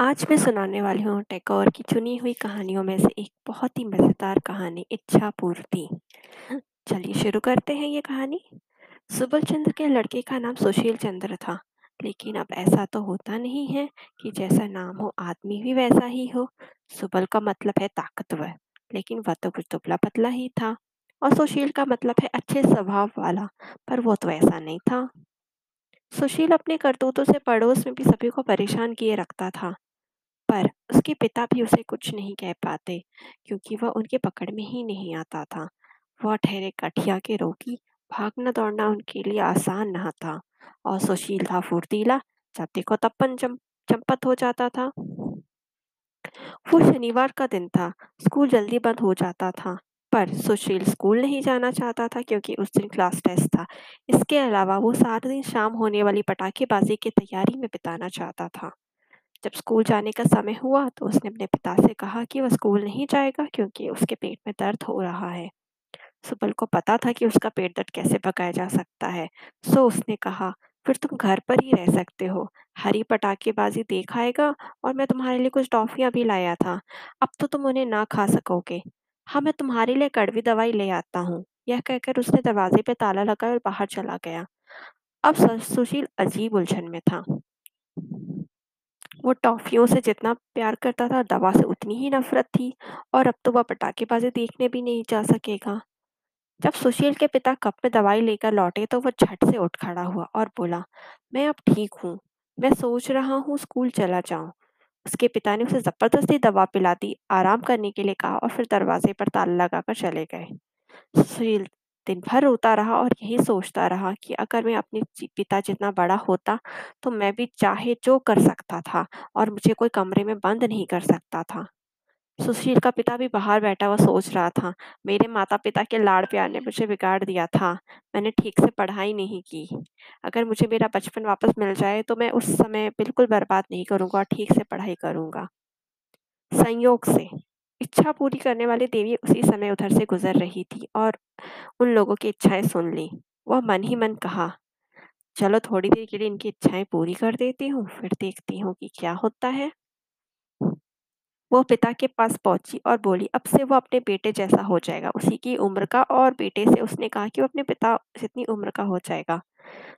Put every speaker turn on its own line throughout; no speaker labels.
आज मैं सुनाने वाली हूँ टैगोर की चुनी हुई कहानियों में से एक बहुत ही मज़ेदार कहानी इच्छा पूर्ति। चलिए शुरू करते हैं ये कहानी। सुबल चंद्र के लड़के का नाम सुशील चंद्र था, लेकिन अब ऐसा तो होता नहीं है कि जैसा नाम हो आदमी भी वैसा ही हो। सुबल का मतलब है ताकतवर, लेकिन वह तो कुछ दुबला-पतला ही था और सुशील का मतलब है अच्छे स्वभाव वाला, पर वो तो ऐसा नहीं था। सुशील अपने करतूतों से पड़ोस में भी सभी को परेशान किए रखता था। पर उसके पिता भी उसे कुछ नहीं कह पाते क्योंकि वह उनके पकड़ में ही नहीं आता था। वह ठहरे कठिया के रोगी, भागना-दौड़ना उनके लिए आसान न था और सुशील था फुर्तीला, जब देखो पंचम चंपत हो जाता था। वो शनिवार का दिन था, स्कूल जल्दी बंद हो जाता था, पर सुशील स्कूल नहीं जाना चाहता था क्योंकि उस दिन क्लास टेस्ट था। इसके अलावा वो सारा दिन शाम होने वाली पटाखेबाज़ी की तैयारी में बिताना चाहता था। जब स्कूल जाने का समय हुआ तो उसने अपने पिता से कहा कि वह स्कूल नहीं जाएगा क्योंकि उसके पेट में दर्द हो रहा है। सुबल को पता था कि उसका पेट दर्द कैसे भगाया जा सकता है, सो उसने कहा, "फिर तुम घर पर ही रह सकते हो। हरी पटाखेबाज़ी देख आएगा और मैं तुम्हारे लिए कुछ टॉफ़ियाँ भी लाया था। अब तो तुम उन्हें ना खा सकोगे। हाँ, मैं तुम्हारे लिए कड़वी दवाई ले आता हूँ।" यह कहकर उसने दरवाज़े पे ताला लगाया और बाहर चला गया। अब सुशील अजीब उलझन में था। वो टॉफ़ियों से जितना प्यार करता था, दवा से उतनी ही नफ़रत थी और अब तो वह पटाखेबाज़ी देखने भी नहीं जा सकेगा। जब सुशील के पिता कप में दवाई लेकर लौटे तो वह झट से उठ खड़ा हुआ और बोला, "मैं अब ठीक हूँ। मैं सोच रहा हूँ स्कूल चला जाऊँ।" उसके पिता ने उसे ज़बरदस्ती दवा पिला दी, आराम करने के लिए कहा और फिर दरवाज़े पर ताला लगाकर चले गए। सुशील दिन भर रोता रहा और यही सोचता रहा कि अगर मैं अपने पिता जितना बड़ा होता, तो मैं भी चाहे जो कर सकता था और मुझे कोई कमरे में बंद नहीं कर सकता था। सुशील का पिता भी बाहर बैठा हुआ सोच रहा था, मेरे माता-पिता के लाड़-प्यार ने मुझे बिगाड़ दिया था। मैंने ठीक से पढ़ाई नहीं की। अगर मुझे मेरा बचपन वापस मिल जाए तो मैं उस समय बिल्कुल बर्बाद नहीं करूँगा ठीक से पढ़ाई करूँगा। संयोग से इच्छा पूरी करने वाली देवी उसी समय उधर से गुज़र रही थी और उन लोगों की इच्छाएँ सुन ली वह मन ही मन कहा, चलो थोड़ी देर के लिए इनकी इच्छाएँ पूरी कर देती हूँ, फिर देखती हूँ कि क्या होता है। वो पिता के पास पहुँची और बोली अब से वो अपने बेटे जैसा हो जाएगा, उसी की उम्र का और बेटे से उसने कहा कि वो अपने पिता जितनी उम्र का हो जाएगा।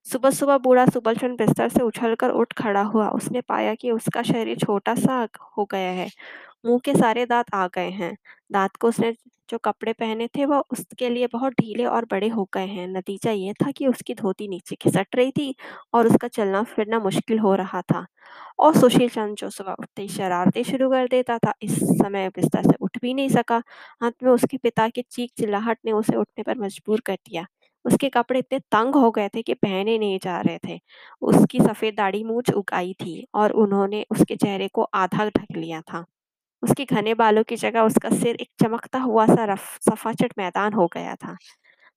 सुबह-सुबह बूढ़ा सुबलचंद बिस्तर से उछलकर उठ खड़ा हुआ। उसने पाया कि उसका शरीर छोटा-सा हो गया है। मुँह के सारे दाँत आ गए हैं। दाँत को उसने जो कपड़े पहने थे वह उसके लिए बहुत ढीले और बड़े हो गए हैं। नतीजा ये था कि उसकी धोती नीचे खिसक रही थी और उसका चलना-फिरना मुश्किल हो रहा था। और सुशील चंद जो सुबह उठते ही शरारतें शुरू कर देता था, इस समय बिस्तर से उठ भी नहीं सका। अंत में उसके पिता की चीख-चिल्लाहट ने उसे उठने पर मजबूर कर दिया। उसके कपड़े इतने तंग हो गए थे कि पहने नहीं जा रहे थे। उसकी सफ़ेद दाढ़ी मूंछ उगाई थी और उन्होंने उसके चेहरे को आधा ढक लिया था। उसके घने बालों की जगह उसका सिर एक चमकता हुआ सा रफ, सफाचट मैदान हो गया था।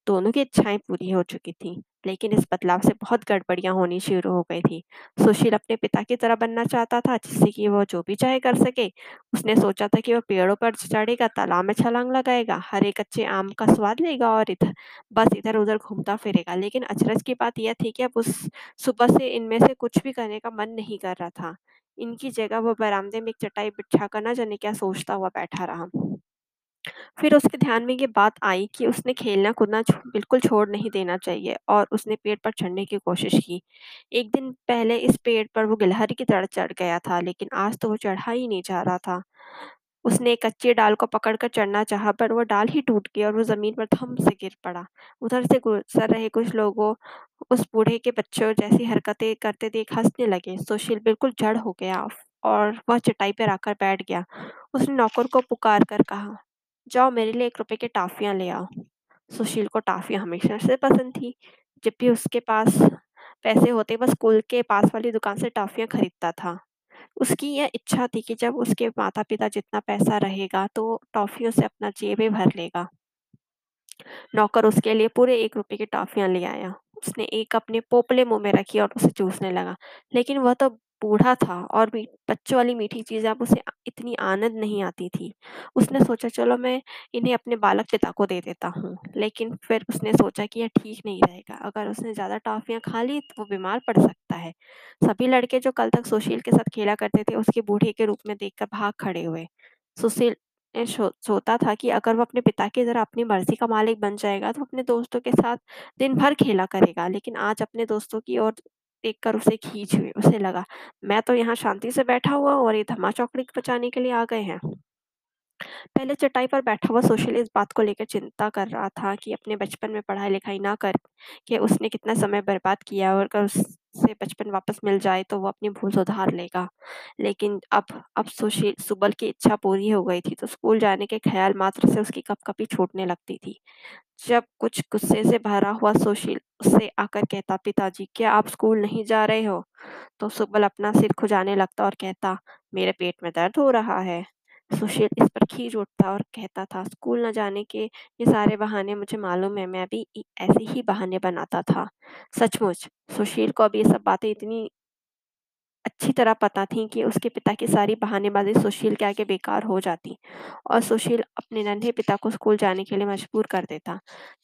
दोनों की इच्छाएँ पूरी हो चुकी थीं, लेकिन इस बदलाव से बहुत गड़बड़ियाँ होनी शुरू हो गई थी। सुशील अपने पिता की तरह बनना चाहता था, जिससे कि वो जो भी चाहे कर सके। उसने सोचा था कि वह पेड़ों पर चढ़ेगा, तालाब में छलांग लगाएगा, हरे कच्चे आम का स्वाद लेगा और इधर बस इधर-उधर घूमता फिरेगा। लेकिन अचरज की बात यह थी कि अब उस सुबह से इनमें से कुछ भी करने का मन नहीं कर रहा था। इनकी जगह वो बरामदे में एक चटाई बिछाकर न जाने क्या सोचता हुआ बैठा रहा। फिर उसके ध्यान में ये बात आई कि उसने खेलना-कूदना छो बिल्कुल छोड़ नहीं देना चाहिए और उसने पेड़ पर चढ़ने की कोशिश की। एक दिन पहले इस पेड़ पर वो गिलहरी की तरह चढ़ गया था, लेकिन आज तो वो चढ़ा ही नहीं जा रहा था। उसने एक कच्ची डाल को पकड़कर चढ़ना चाहा, पर वो डाल ही टूट गई और वो ज़मीन पर धम से गिर पड़ा। उधर से गुज़र रहे कुछ लोगों उस बूढ़े के बच्चों जैसी हरकतें करते देख हँसने लगे। सुशील बिल्कुल जड़ हो गया और वह चटाई पर आकर बैठ गया। उसने नौकर को पुकार कर कहा, जाओ मेरे लिए ₹1 की टॉफ़ियाँ ले आओ। सुशील को टॉफ़ियाँ हमेशा से पसंद थी। जब भी उसके पास पैसे होते वह स्कूल के पास वाली दुकान से टॉफ़ियाँ खरीदता था। उसकी यह इच्छा थी कि जब उसके माता-पिता जितना पैसा रहेगा तो टॉफ़ियों से अपना जेबें भर लेगा। नौकर उसके लिए पूरे एक रुपए की टॉफ़ियाँ ले आया। उसने एक अपने पोपले मुँह में रखी और उसे चूसने लगा, लेकिन वह तो बूढ़ा था और भी बच्चों वाली मीठी चीज़ें, अब उसे इतनी आनंद नहीं आती थी। उसने सोचा, चलो मैं इन्हें अपने बालक पिता को दे देता हूँ। लेकिन फिर उसने सोचा कि ये ठीक नहीं रहेगा। अगर उसने ज़्यादा टॉफ़ियाँ खा ली तो वो बीमार पड़ सकता है। सभी लड़के जो कल तक सुशील के साथ खेला करते थे, उसके बूढ़े के रूप में देखकर भाग खड़े हुए। सुशील ने सो था कि अगर वो अपने पिता की ज़रा अपनी मर्ज़ी का मालिक बन जाएगा तो अपने दोस्तों के साथ दिन भर खेला करेगा। लेकिन आज अपने दोस्तों की ओर देखकर उसे खींच हुई। उसे लगा, मैं तो यहाँ शांति से बैठा हुआ और ये धमा-चौकड़ी बचाने के लिए आ गए हैं। पहले चटाई पर बैठा हुआ सोशल इस बात को लेकर चिंता कर रहा था कि अपने बचपन में पढ़ाई-लिखाई ना कर, के उसने कितना समय बर्बाद किया और कर उसे बचपन वापस मिल जाए तो वो अपनी भूल सुधार लेगा। लेकिन अब अब सुशील सुबल की इच्छा पूरी हो गई थी तो स्कूल जाने के ख़्याल मात्र से उसकी कँपकँपी छूटने लगती थी। जब कुछ गुस्से से भरा हुआ सुशील उससे आकर कहता, "पिताजी क्या आप स्कूल नहीं जा रहे हो?" तो सुबल अपना सिर खुजाने लगता और कहता, "मेरे पेट में दर्द हो रहा है।" सुशील इस पर खीज उठता और कहता था, "स्कूल ना जाने के ये सारे बहाने मुझे मालूम है, मैं भी ऐसे ही बहाने बनाता था।" सचमुच सुशील को अब ये सब बातें इतनी अच्छी तरह पता थी कि उसके पिता की सारी बहानेबाज़ी सुशील के आगे बेकार हो जाती और सुशील अपने नन्हे पिता को स्कूल जाने के लिए मजबूर कर देता।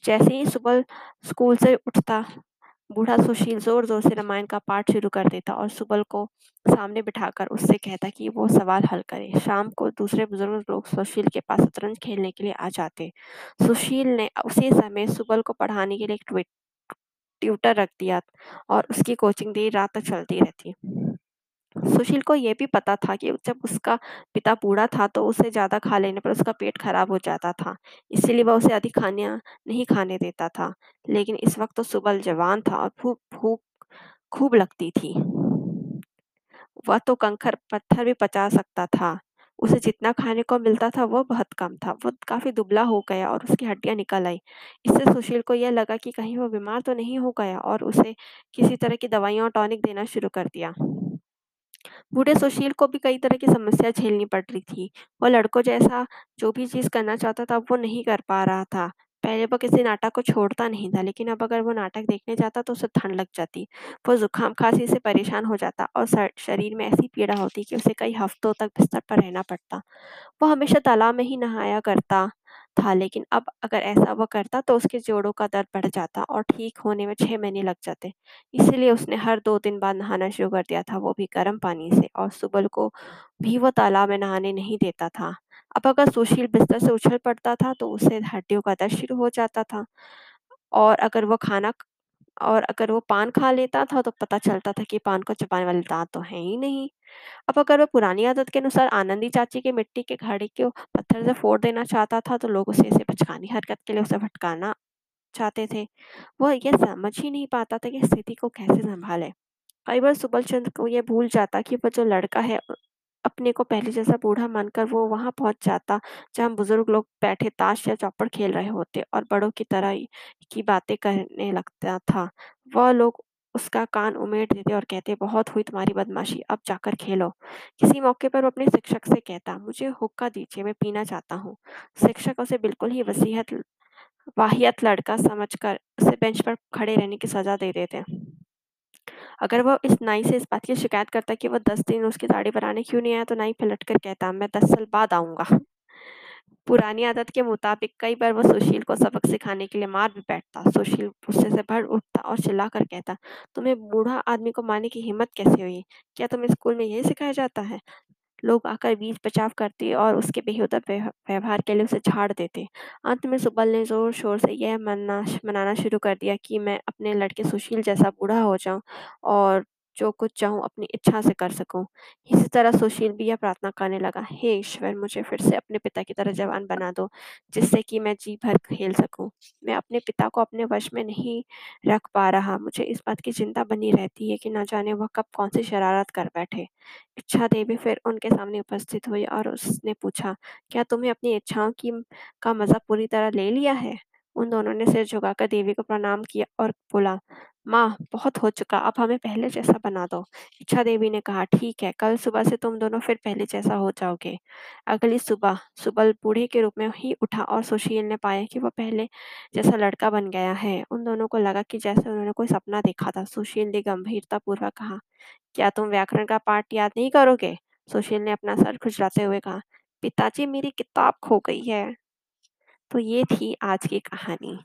जैसे ही सुबह स्कूल से उठता, बूढ़ा सुशील ज़ोर-ज़ोर से रामायण का पाठ शुरू कर देता और सुबल को सामने बिठाकर उससे कहता कि वो सवाल हल करे। शाम को दूसरे बुज़ुर्ग लोग सुशील के पास शतरंज खेलने के लिए आ जाते। सुशील ने उसी समय सुबल को पढ़ाने के लिए एक ट्विट, ट्यूटर रख दिया और उसकी कोचिंग देर रात तक चलती रहती। सुशील को यह भी पता था कि जब उसका पिता बूढ़ा था तो उसे ज़्यादा खा लेने पर उसका पेट खराब हो जाता था, इसीलिए वह उसे अधिक खाना नहीं खाने देता था। लेकिन इस वक़्त तो सुबल जवान था और भूख भूख खूब लगती थी। वह तो कंकड़ पत्थर भी पचा सकता था। उसे जितना खाने को मिलता था वो बहुत कम था। वह काफ़ी दुबला हो गया और उसकी हड्डियाँ निकल आई। इससे सुशील को यह लगा कि कहीं वो बीमार तो नहीं हो गया और उसे किसी तरह की दवाइयाँ और टॉनिक देना शुरू कर दिया। बूढ़े सुशील को भी कई तरह की समस्या झेलनी पड़ रही थी। वो लड़कों जैसा जो भी चीज़ करना चाहता था वो नहीं कर पा रहा था। पहले वो किसी नाटक को छोड़ता नहीं था, लेकिन अब अगर वो नाटक देखने जाता तो उसे ठंड लग जाती। वो ज़ुकाम-खाँसी से परेशान हो जाता और शरीर में ऐसी पीड़ा होती कि उसे कई हफ्तों तक बिस्तर पर रहना पड़ता। वो हमेशा तालाब में ही नहाया करता था, लेकिन अब अगर ऐसा वह करता तो उसके जोड़ों का दर्द बढ़ जाता और ठीक होने में छः महीने लग जाते। इसीलिए उसने हर दो दिन बाद नहाना शुरू कर दिया था, वो भी गर्म पानी से और सुबल को भी वो तालाब में नहाने नहीं देता था। अब अगर सुशील बिस्तर से उछल पड़ता था तो उसे हड्डियों का दर्द शुरू हो जाता था और अगर वह खाना और अगर वो पान खा लेता था तो पता चलता था कि पान को चबाने वाले दाँत तो हैं ही नहीं। अब अगर वो पुरानी आदत के अनुसार आनंदी चाची के मिट्टी के घड़े को पत्थर से फोड़ देना चाहता था तो लोग उसे ऐसे बचकानी हरकत के लिए उसे भटकाना चाहते थे। वो ये समझ ही नहीं पाता था कि स्थिति को कैसे संभाले कई बार सुबल चंद्र को यह भूल जाता कि वो जो लड़का है अपने को पहले जैसा बूढ़ा मानकर वो वहाँ पहुँच जाता, जहाँ बुज़ुर्ग लोग बैठे ताश या चौपड़ खेल रहे होते और बड़ों की तरह की बातें करने लगता था। वह लोग उसका कान उमेट देते और कहते, "बहुत हुई तुम्हारी बदमाशी, अब जाकर खेलो।" किसी मौके पर वो अपने शिक्षक से कहता, "मुझे हुक्का दीजिए, मैं पीना चाहता हूँ।" शिक्षक उसे बिल्कुल ही वसीहत वाहियत लड़का समझकर उसे बेंच पर खड़े रहने की सज़ा दे देते। अगर वो इस नाई से इस बात की शिकायत करता कि वो 10 दिन उसकी दाढ़ी बनाने क्यों नहीं आया तो नाई पलट कर कहता, "मैं 10 साल बाद आऊँगा।" पुरानी आदत के मुताबिक कई बार वो सुशील को सबक सिखाने के लिए मार भी बैठता। सुशील गुस्से से भर उठता और चिल्ला कर कहता, "तुम्हें बूढ़ा आदमी को मारने की हिम्मत कैसे हुई? क्या तुम्हें स्कूल में यही सिखाया जाता है?" लोग आकर बीच बचाव करते और उसके बेहुदा व्यवहार के लिए उसे झाड़ देते। अंत में सुबल ने ज़ोर-शोर से यह मना मनाना शुरू कर दिया कि मैं अपने लड़के सुशील जैसा बूढ़ा हो जाऊँ और जो कुछ चाहूँ अपनी इच्छा से कर सकूँ। इसी तरह सुशील भी यह प्रार्थना करने लगा, "हे ईश्वर! मुझे फिर से अपने पिता की तरह जवान बना दो, जिससे कि मैं जी भर खेल सकूँ। मैं अपने पिता को अपने वश में नहीं रख पा रहा। मुझे इस बात की चिंता बनी रहती है कि ना जाने वह कब कौन-सी शरारत कर बैठे।" इच्छा देवी फिर उनके सामने उपस्थित हुई और उसने पूछा, "क्या तुम्हें अपनी इच्छाओं की का मज़ा पूरी तरह ले लिया है?" उन दोनों ने सिर झुकाकर देवी को प्रणाम किया और बोला, माँ, बहुत हो चुका, अब हमें पहले जैसा बना दो। इच्छा देवी ने कहा, ठीक है, कल सुबह से तुम दोनों फिर पहले जैसा हो जाओगे। अगली सुबह, सुबल बूढ़े के रूप में ही उठा और सुशील ने पाया कि वो पहले जैसा लड़का बन गया है। उन दोनों को लगा कि जैसे उन्होंने कोई सपना देखा था। सुशील ने गंभीरता पूर्वक कहा, क्या तुम व्याकरण का पाठ याद नहीं करोगे? सुशील ने अपना सर खुजलाते हुए कहा, पिताजी मेरी किताब खो गई है। तो ये थी आज की कहानी।